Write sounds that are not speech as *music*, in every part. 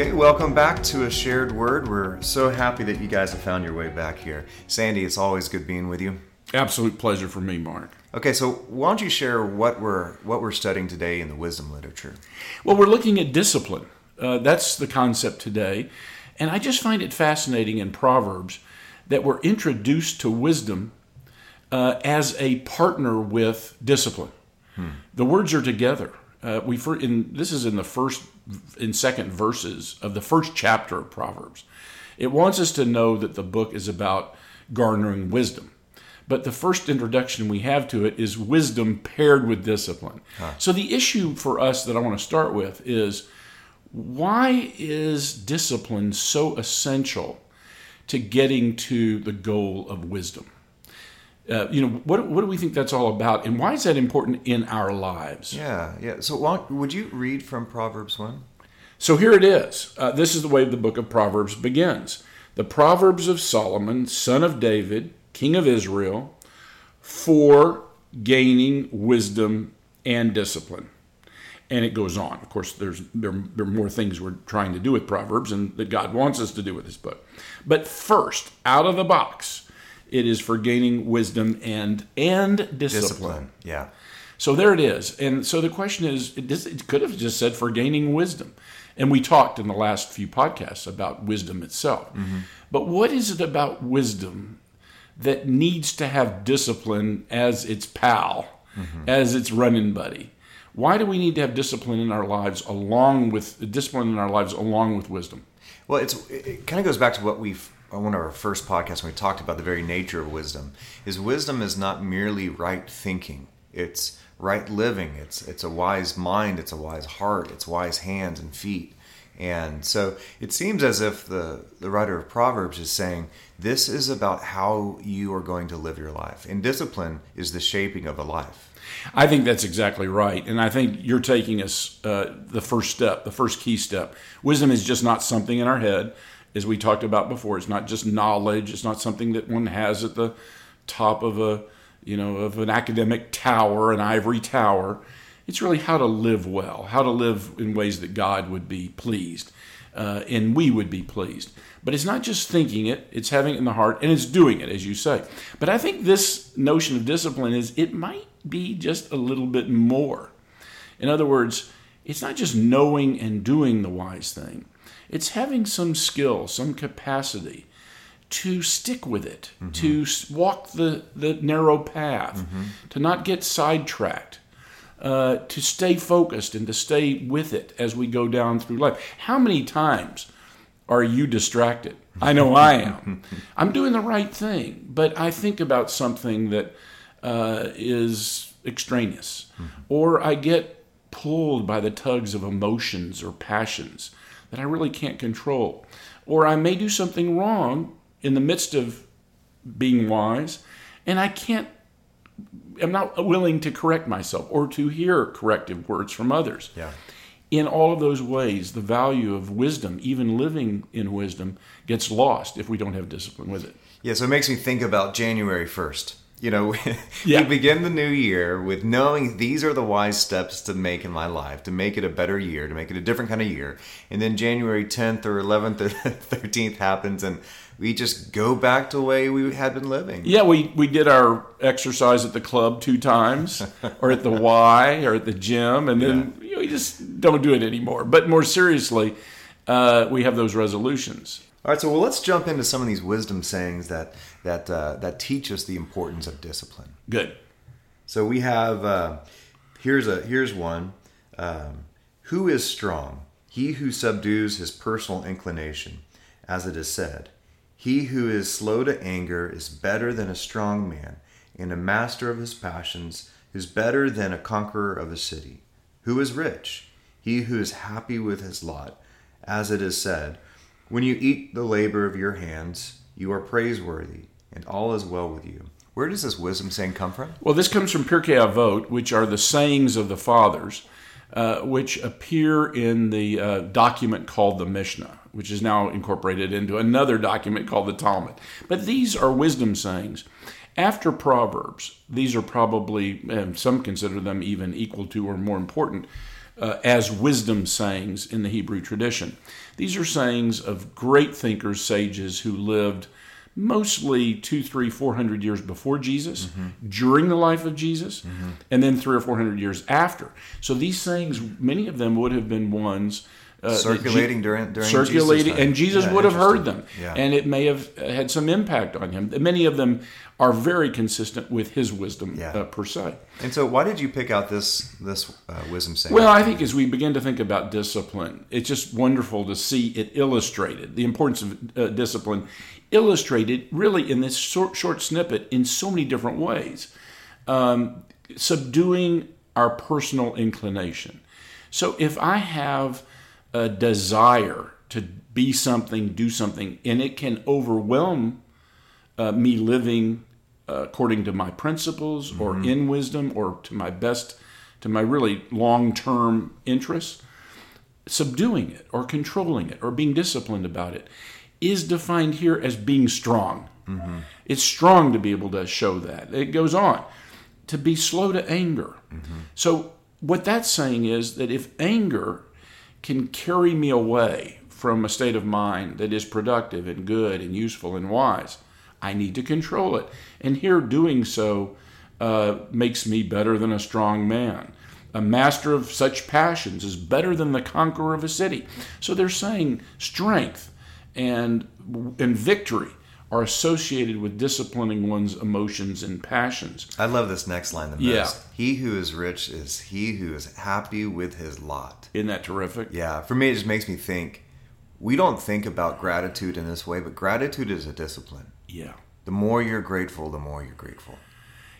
Okay, welcome back to a shared word. We're so happy that you guys have found your way back here. Sandy, it's always good being with you. Absolute pleasure for me, Mark. Okay, so why don't you share what we're what we're studying today in the wisdom literature? Well, we're looking at discipline. Uh, that's the concept today, and I just find it fascinating in Proverbs that we're introduced to wisdom uh, as a partner with discipline. Hmm. The words are together. Uh, we in this is in the first and second verses of the first chapter of Proverbs. It wants us to know that the book is about garnering wisdom. But the first introduction we have to it is wisdom paired with discipline. Huh. So the issue for us that I want to start with is why is discipline so essential to getting to the goal of wisdom? Uh, you know, what, what do we think that's all about, and why is that important in our lives? Yeah, yeah. So, would you read from Proverbs 1? So, here it is. Uh, this is the way the book of Proverbs begins The Proverbs of Solomon, son of David, king of Israel, for gaining wisdom and discipline. And it goes on. Of course, there's there, there are more things we're trying to do with Proverbs and that God wants us to do with this book. But first, out of the box, it is for gaining wisdom and and discipline. discipline. Yeah. So there it is. And so the question is, it, it could have just said for gaining wisdom. And we talked in the last few podcasts about wisdom itself. Mm-hmm. But what is it about wisdom that needs to have discipline as its pal, mm-hmm. as its running buddy? Why do we need to have discipline in our lives along with discipline in our lives along with wisdom? Well, it's it kind of goes back to what we've one of our first podcasts when we talked about the very nature of wisdom is wisdom is not merely right thinking. It's right living. It's it's a wise mind. It's a wise heart. It's wise hands and feet. And so it seems as if the the writer of proverbs is saying this is about how you are going to live your life. And discipline is the shaping of a life I think that's exactly right. And I think you're taking us uh, the first step, the first key step. Wisdom is just not something in our head as we talked about before. It's not just knowledge. It's not something that one has at the top of a you know of an academic tower, an ivory tower. It's really how to live well, how to live in ways that God would be pleased, uh, and we would be pleased. But it's not just thinking it; it's having it in the heart, and it's doing it, as you say. But I think this notion of discipline is it might be just a little bit more. In other words, it's not just knowing and doing the wise thing it's having some skill, some capacity to stick with it, mm-hmm. to walk the, the narrow path, mm-hmm. to not get sidetracked, uh, to stay focused and to stay with it as we go down through life. How many times are you distracted? I know I am. *laughs* I'm doing the right thing, but I think about something that uh, is extraneous, mm-hmm. or I get pulled by the tugs of emotions or passions that I really can't control. Or I may do something wrong in the midst of being wise, and I can't, I'm not willing to correct myself or to hear corrective words from others. Yeah. In all of those ways, the value of wisdom, even living in wisdom, gets lost if we don't have discipline with it. Yeah, so it makes me think about January 1st you know, *laughs* yeah. we begin the new year with knowing these are the wise steps to make in my life, to make it a better year, to make it a different kind of year. And then January 10th or 11th or *laughs* 13th happens and we just go back to the way we had been living. Yeah, we, we did our exercise at the club two times, *laughs* or at the Y, or at the gym, and then yeah. you know, we just don't do it anymore. But more seriously, uh, we have those resolutions. All right, so well, let's jump into some of these wisdom sayings that that uh, that teach us the importance of discipline. Good. So we have uh, here's a here's one. Um, who is strong? He who subdues his personal inclination, as it is said. He who is slow to anger is better than a strong man, and a master of his passions is better than a conqueror of a city. Who is rich? He who is happy with his lot, as it is said when you eat the labor of your hands, you are praiseworthy, and all is well with you. Where does this wisdom saying come from? Well, this comes from Pirkei Avot, which are the sayings of the fathers. uh, which appear in the uh, document called the Mishnah, which is now incorporated into another document called the Talmud. But these are wisdom sayings. After Proverbs, these are probably, and some consider them even equal to or more important, uh, as wisdom sayings in the Hebrew tradition. These are sayings of great thinkers, sages who lived mostly two, three, four hundred years before Jesus, mm-hmm. during the life of Jesus, mm-hmm. and then three or four hundred years after. So these sayings, many of them would have been ones. Uh, circulating Je- during, during circulating, Jesus and Jesus yeah, would have heard them, yeah. and it may have had some impact on him. Many of them are very consistent with his wisdom yeah. uh, per se. And so, why did you pick out this this uh, wisdom saying? Well, I think as we begin to think about discipline, it's just wonderful to see it illustrated the importance of uh, discipline illustrated really in this short, short snippet in so many different ways. Um, subduing our personal inclination. So if I have a desire to be something, do something, and it can overwhelm uh, me living uh, according to my principles or mm-hmm. in wisdom or to my best, to my really long term interests, subduing it or controlling it or being disciplined about it is defined here as being strong. Mm-hmm. It's strong to be able to show that. It goes on to be slow to anger. Mm-hmm. So, what that's saying is that if anger can carry me away from a state of mind that is productive and good and useful and wise, I need to control it. And here, doing so uh, makes me better than a strong man. A master of such passions is better than the conqueror of a city. So they're saying strength and, and victory are associated with disciplining one's emotions and passions. I love this next line the most. Yeah. He who is rich is he who is happy with his lot. Isn't that terrific? Yeah. For me, it just makes me think we don't think about gratitude in this way, but gratitude is a discipline. Yeah. The more you're grateful, the more you're grateful.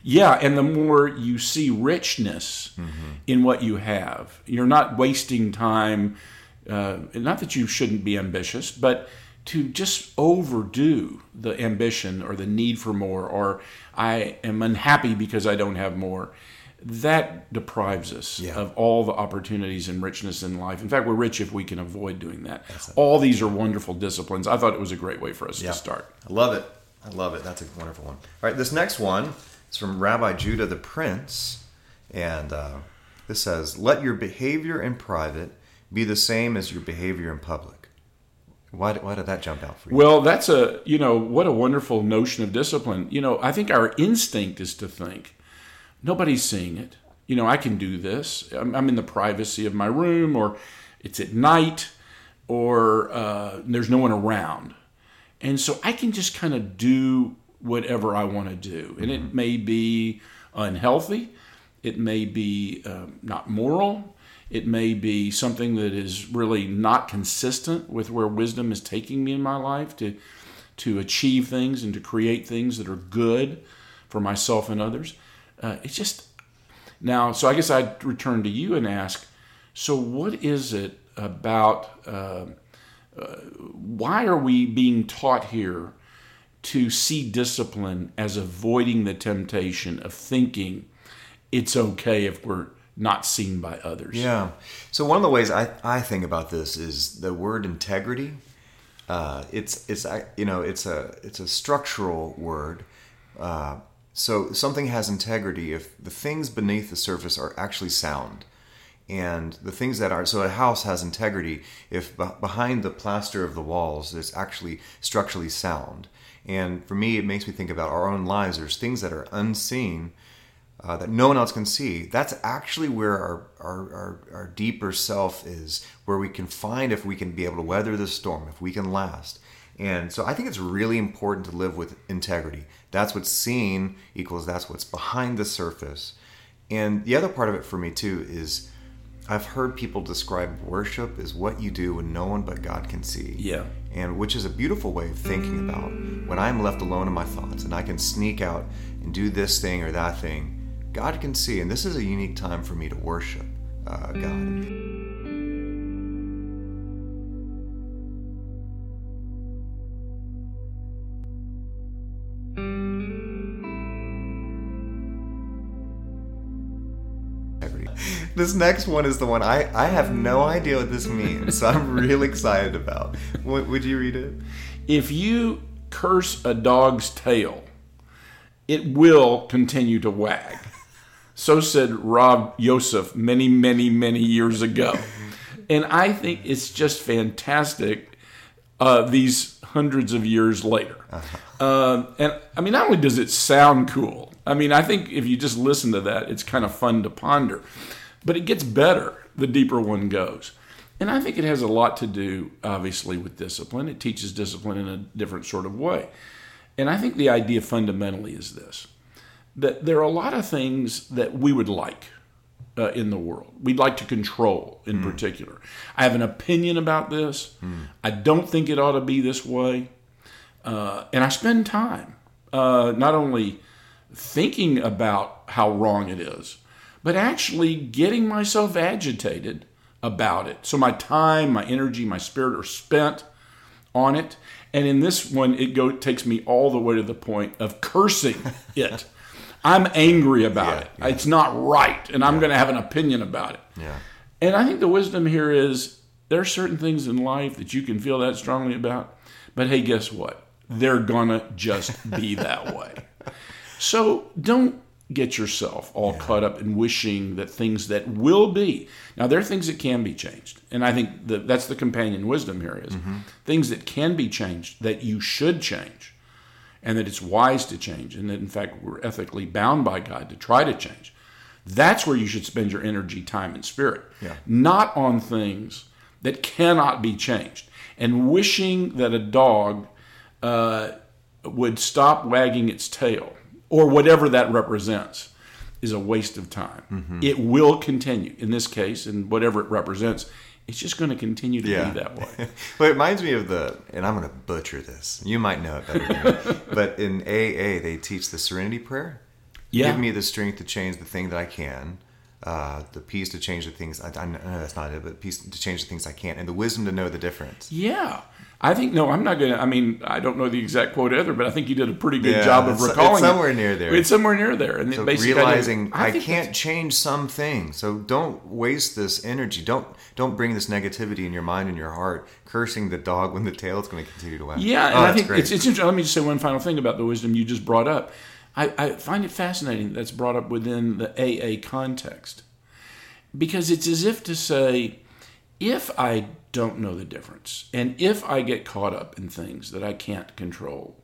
Yeah, and the more you see richness mm-hmm. in what you have, you're not wasting time. Uh, not that you shouldn't be ambitious, but to just overdo the ambition or the need for more, or I am unhappy because I don't have more, that deprives us yeah. of all the opportunities and richness in life. In fact, we're rich if we can avoid doing that. All these are wonderful disciplines. I thought it was a great way for us yeah. to start. I love it. I love it. That's a wonderful one. All right, this next one is from Rabbi Judah the Prince, and uh, this says, "Let your behavior in private be the same as your behavior in public." Why, why did that jump out for you? Well, that's a, you know, what a wonderful notion of discipline. You know, I think our instinct is to think, nobody's seeing it. You know, I can do this. I'm, I'm in the privacy of my room, or it's at night, or uh, there's no one around. And so I can just kind of do whatever I want to do. And it mm-hmm. may be unhealthy, it may be uh, not moral, it may be something that is really not consistent with where wisdom is taking me in my life to, to achieve things and to create things that are good for myself and others. Uh, it's just now, so I guess I'd return to you and ask so, what is it about? Uh, uh, why are we being taught here to see discipline as avoiding the temptation of thinking it's okay if we're not seen by others. Yeah. So one of the ways I, I think about this is the word integrity. Uh, it's it's you know it's a it's a structural word. Uh, so something has integrity if the things beneath the surface are actually sound, and the things that are so a house has integrity if behind the plaster of the walls it's actually structurally sound. And for me, it makes me think about our own lives. There's things that are unseen uh, that no one else can see, that's actually where our, our, our, our, deeper self is, where we can find if we can be able to weather the storm, if we can last. And so I think it's really important to live with integrity. That's what's seen equals that's what's behind the surface. And the other part of it for me too is I've heard people describe worship as what you do when no one but God can see. Yeah. And which is a beautiful way of thinking about when I'm left alone in my thoughts and I can sneak out and do this thing or that thing God can see, and this is a unique time for me to worship uh, God. this next one is the one I, I have no idea what this means, so I'm really excited about. What, would you read it? If you curse a dog's tail, it will continue to wag. So said Rav Yosef many, many, many years ago. *laughs* And I think it's just fantastic uh, these hundreds of years later. Uh, and I mean, not only does it sound cool, I mean, I think if you just listen to that, it's kind of fun to ponder. But it gets better the deeper one goes. And I think it has a lot to do, obviously, with discipline. It teaches discipline in a different sort of way. And I think the idea fundamentally is this that there are a lot of things that we would like uh, in the world. We'd like to control in particular. I have an opinion about this. I don't think it ought to be this way. Uh, and I spend time uh, not only thinking about how wrong it is, but actually getting myself agitated about it. So my time, my energy, my spirit are spent on it. And in this one, it go takes me all the way to the point of cursing *laughs* it. I'm angry about Yeah, it. It's not right, and I'm going to have an opinion about it. Yeah. And I think the wisdom here is there are certain things in life that you can feel that strongly about, but hey, guess what? They're gonna just be *laughs* that way. So don't get yourself all caught up in wishing that things that will be. Now there are things that can be changed, and I think that that's the companion wisdom here is mm-hmm. things that can be changed that you should change, and that it's wise to change, and that in fact we're ethically bound by God to try to change. That's where you should spend your energy, time, and spirit. Yeah. Not on things that cannot be changed. And wishing that a dog uh, would stop wagging its tail, or whatever that represents, is a waste of time. Mm-hmm. It will continue. In this case, and whatever it represents, it's just going to continue to Yeah. be that way. *laughs* well, it reminds me of the, and I'm going to butcher this. You might know it better than me. *laughs* but in AA, they teach the Serenity Prayer. Yeah. Give me the strength to change the thing that I can, uh, the peace to change the things. I, I know that's not it, but peace to change the things I can't, and the wisdom to know the difference. Yeah. I think no, I'm not gonna. I mean, I don't know the exact quote either, but I think you did a pretty good Yeah, job of it's- it's recalling. it. somewhere near there. It's somewhere near there, and So basically realizing I, think can't change some things, so don't waste this energy. Don't don't bring this negativity in your mind and your heart, cursing the dog when the tail is going to continue to wag. Yeah, and Oh, I think great. it's, it's interesting. Let me just say one final thing about the wisdom you just brought up. I, I find it fascinating that's brought up within the AA context because it's as if to say, if I don't know the difference and if I get caught up in things that I can't control,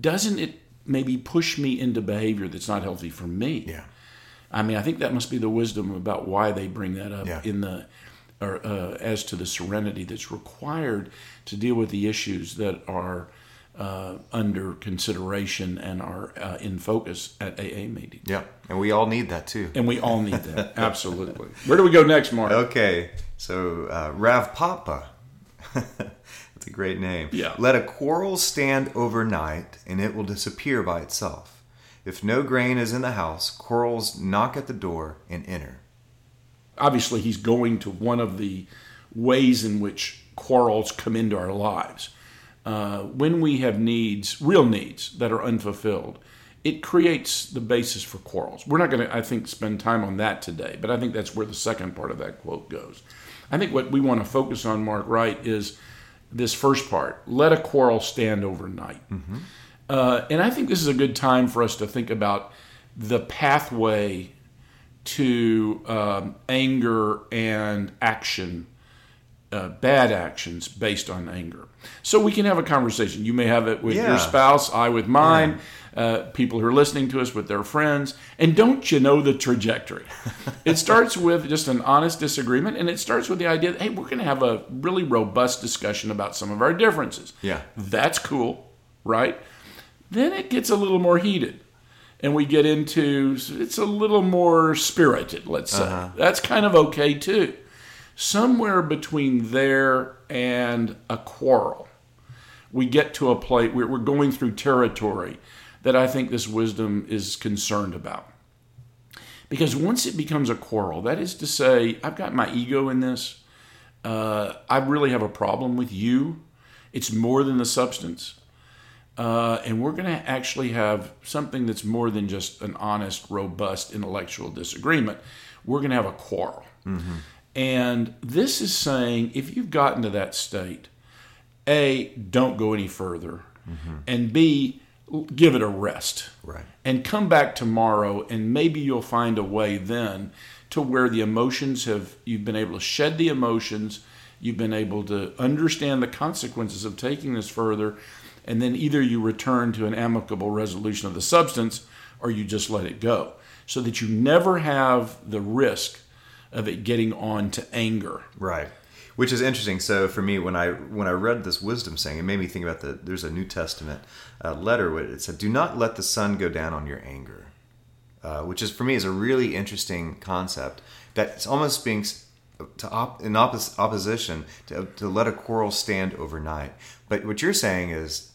doesn't it maybe push me into behavior that's not healthy for me? yeah. I mean, I think that must be the wisdom about why they bring that up Yeah. in the, or uh, as to the serenity that's required to deal with the issues that are uh, under consideration and are uh, in focus at AA meetings. Yeah, and we all need that too. And we all need that. *laughs* Absolutely. Where do we go next, Mark? Okay, so uh, Rav Papa. *laughs* That's a great name. Yeah. Let a quarrel stand overnight, and it will disappear by itself. If no grain is in the house, quarrels knock at the door and enter. obviously he's going to one of the ways in which quarrels come into our lives. Uh, when we have needs, real needs that are unfulfilled, it creates the basis for quarrels. We're not going to, I think, spend time on that today, but I think that's where the second part of that quote goes. I think what we want to focus on, Mark, right, is this first part let a quarrel stand overnight. Uh, and I think this is a good time for us to think about the pathway to um, anger and action, uh, bad actions based on anger. So we can have a conversation. You may have it with Yeah. your spouse, I with mine, uh, people who are listening to us with their friends. And don't you know the trajectory? it starts with just an honest disagreement, and it starts with the idea that, hey, we're going to have a really robust discussion about some of our differences. Yeah. That's cool, right? Then it gets a little more heated and we get into it's a little more spirited, let's say. That's kind of okay too. Somewhere between there and a quarrel, we get to a place where we're going through territory that I think this wisdom is concerned about. Because once it becomes a quarrel, that is to say, I've got my ego in this. Uh, I really have a problem with you. It's more than the substance. uh, and we're going to actually have something that's more than just an honest, robust intellectual disagreement. We're going to have a quarrel. And this is saying if you've gotten to that state, A, don't go any further, mm-hmm. and B, give it a rest. Right. And come back tomorrow, and maybe you'll find a way then to where the emotions have, you've been able to shed the emotions, you've been able to understand the consequences of taking this further, and then either you return to an amicable resolution of the substance or you just let it go so that you never have the risk of it getting on to anger. Right. Which is interesting. So for me, when I when I read this wisdom saying, it made me think about the there's a New Testament uh, letter where it said, "Do not let the sun go down on your anger," uh, which is for me is a really interesting concept that's almost being to op- in oppos- opposition to, to let a quarrel stand overnight. But what you're saying is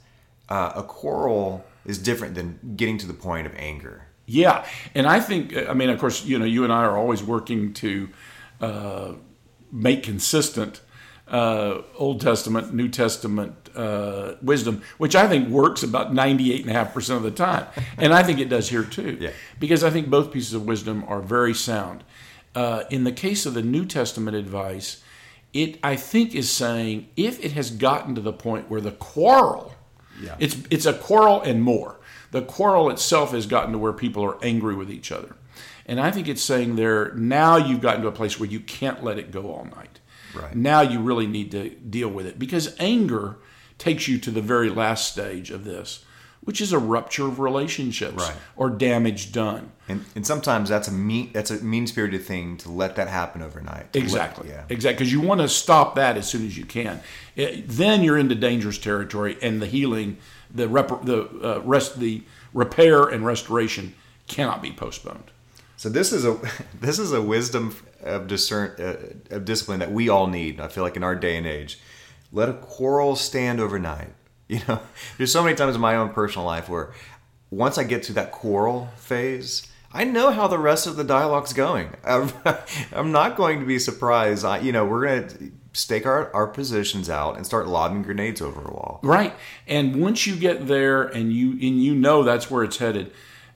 uh, a quarrel is different than getting to the point of anger. Yeah, and I think I mean, of course, you know, you and I are always working to uh, make consistent uh, Old Testament, New Testament uh, wisdom, which I think works about ninety eight and a half percent of the time, *laughs* and I think it does here too. Yeah. because I think both pieces of wisdom are very sound. Uh, in the case of the New Testament advice, it I think is saying if it has gotten to the point where the quarrel Yeah. it's it's a quarrel and more. The quarrel itself has gotten to where people are angry with each other. And I think it's saying there now you've gotten to a place where you can't let it go all night. Right. Now you really need to deal with it because anger takes you to the very last stage of this, which is a rupture of relationships Right. or damage done. And, and sometimes that's a mean that's a mean spirited thing to let that happen overnight. To let- Exactly. yeah. Exactly. Because you want to stop that as soon as you can. It- then you're into dangerous territory, and the healing, the rep, the uh, rest, the repair and restoration cannot be postponed. So this is a *laughs* this is a wisdom of discern uh, of discipline that we all need. I feel like in our day and age, let a quarrel stand overnight. *laughs* You know, there's so many times in my own personal life where once I get to that quarrel phase, I know how the rest of the dialogue's going. I'm, *laughs* I'm not going to be surprised. I, you know, we're going to stake our, our positions out and start lobbing grenades over a wall. Right. And once you get there and you and you know that's where it's headed,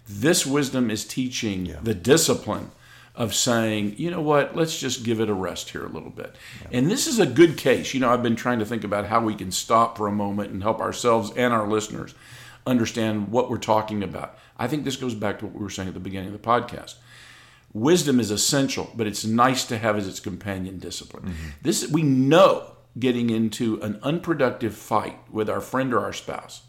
this wisdom is teaching the discipline of saying, you know what, let's just give it a rest here a little bit. And this is a good case. You know, I've been trying to think about how we can stop for a moment and help ourselves and our listeners understand what we're talking about. I think this goes back to what we were saying at the beginning of the podcast. Wisdom is essential, but it's nice to have as its companion discipline. Mm-hmm. This we know getting into an unproductive fight with our friend or our spouse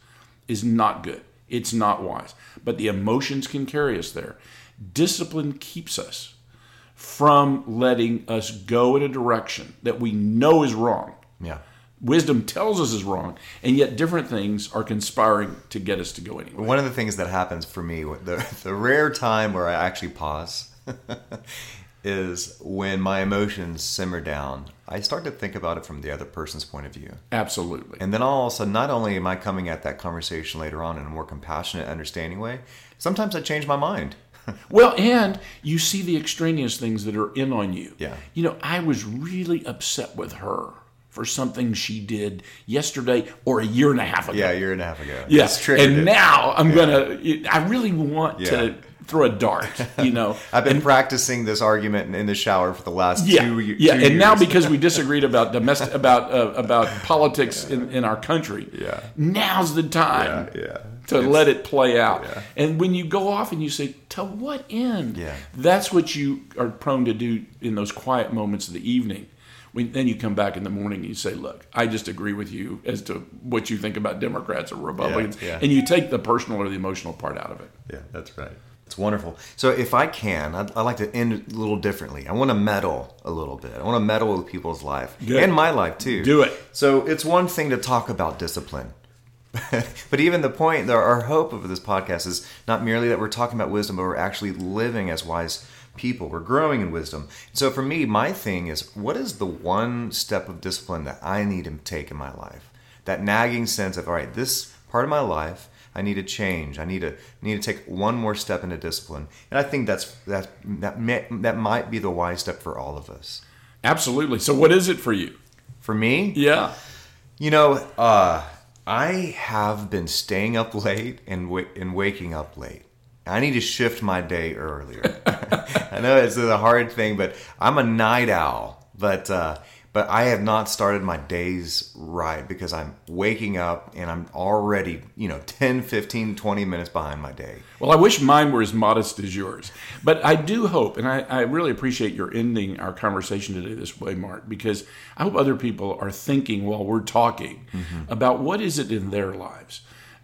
is not good. It's not wise. But the emotions can carry us there. Discipline keeps us from letting us go in a direction that we know is wrong. Yeah. Wisdom tells us is wrong, and yet different things are conspiring to get us to go anyway. One of the things that happens for me, the, the rare time where I actually pause, *laughs* is when my emotions simmer down. I start to think about it from the other person's point of view. Absolutely. And then all of a sudden, not only am I coming at that conversation later on in a more compassionate, understanding way, sometimes I change my mind. *laughs* Well, and you see the extraneous things that are in on you. Yeah. You know, I was really upset with her for something she did yesterday or a year and a half ago. Yeah, a year and a half ago. Yes. Triggered And it. now I'm gonna. I really want Yeah. to throw a dart. You know. *laughs* I've been practicing this argument in the shower for the last yeah, two, ye- yeah, two and now because we *laughs* disagreed about domestic about uh, about politics in, in our country, Yeah. now's the time yeah, yeah. to let it play out. Yeah. And when you go off and you say, "To what end?" Yeah. that's what you are prone to do in those quiet moments of the evening. When, then you come back in the morning and you say, "Look, I just agree with you as to what you think about Democrats or Republicans," yeah. and you take the personal or the emotional part out of it. Yeah, that's right. It's wonderful. So if I can, I'd, I'd like to end a little differently. I want to meddle a little bit. I want to meddle with people's life Good. and my life too. Do it. So it's one thing to talk about discipline. *laughs* but even the point, our hope of this podcast is not merely that we're talking about wisdom, but we're actually living as wise people. We're growing in wisdom. So for me, my thing is what is the one step of discipline that I need to take in my life? That nagging sense of, all right, this part of my life, I need to change. I need to need to take one more step into discipline. And I think that's that that may, that might be the wise step for all of us. Absolutely. So, what is it for you? For me, Yeah. You know, uh, I have been staying up late and wa- and waking up late. I need to shift my day earlier. *laughs* I know it's a hard thing, but I'm a night owl. But uh, but I have not started my days right because I'm waking up and I'm already, you know, 10, 15, 20 minutes behind my day. Well, I wish mine were as modest as yours. But I do hope, and I, I really appreciate your ending our conversation today this way, Mark, because I hope other people are thinking while we're talking about what is it in their lives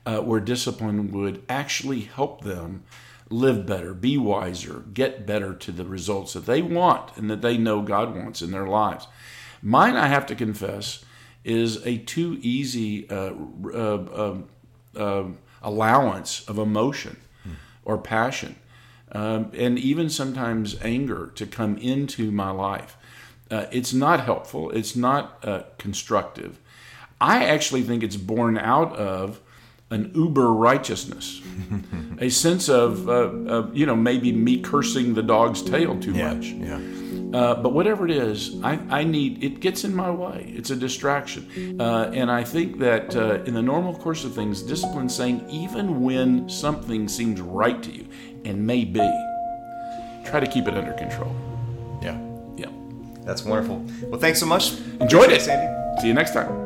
uh, where discipline would actually help them live better, be wiser, get better to the results that they want and that they know God wants in their lives. Mine, I have to confess, is a too easy uh, uh, uh, uh, allowance of emotion or passion, um, and even sometimes anger to come into my life. Uh, it's not helpful. It's not uh, constructive. I actually think it's born out of an uber righteousness, *laughs* a sense of, uh, of, you know, maybe me cursing the dog's tail too much. Yeah. Uh, but whatever it is, I, I need it gets in my way. It's a distraction, uh, and I think that uh, in the normal course of things, discipline saying even when something seems right to you and may be, try to keep it under control. Yeah. Yeah, That's wonderful. Well, thanks so much. enjoyed Appreciate it. Sandy. See you next time.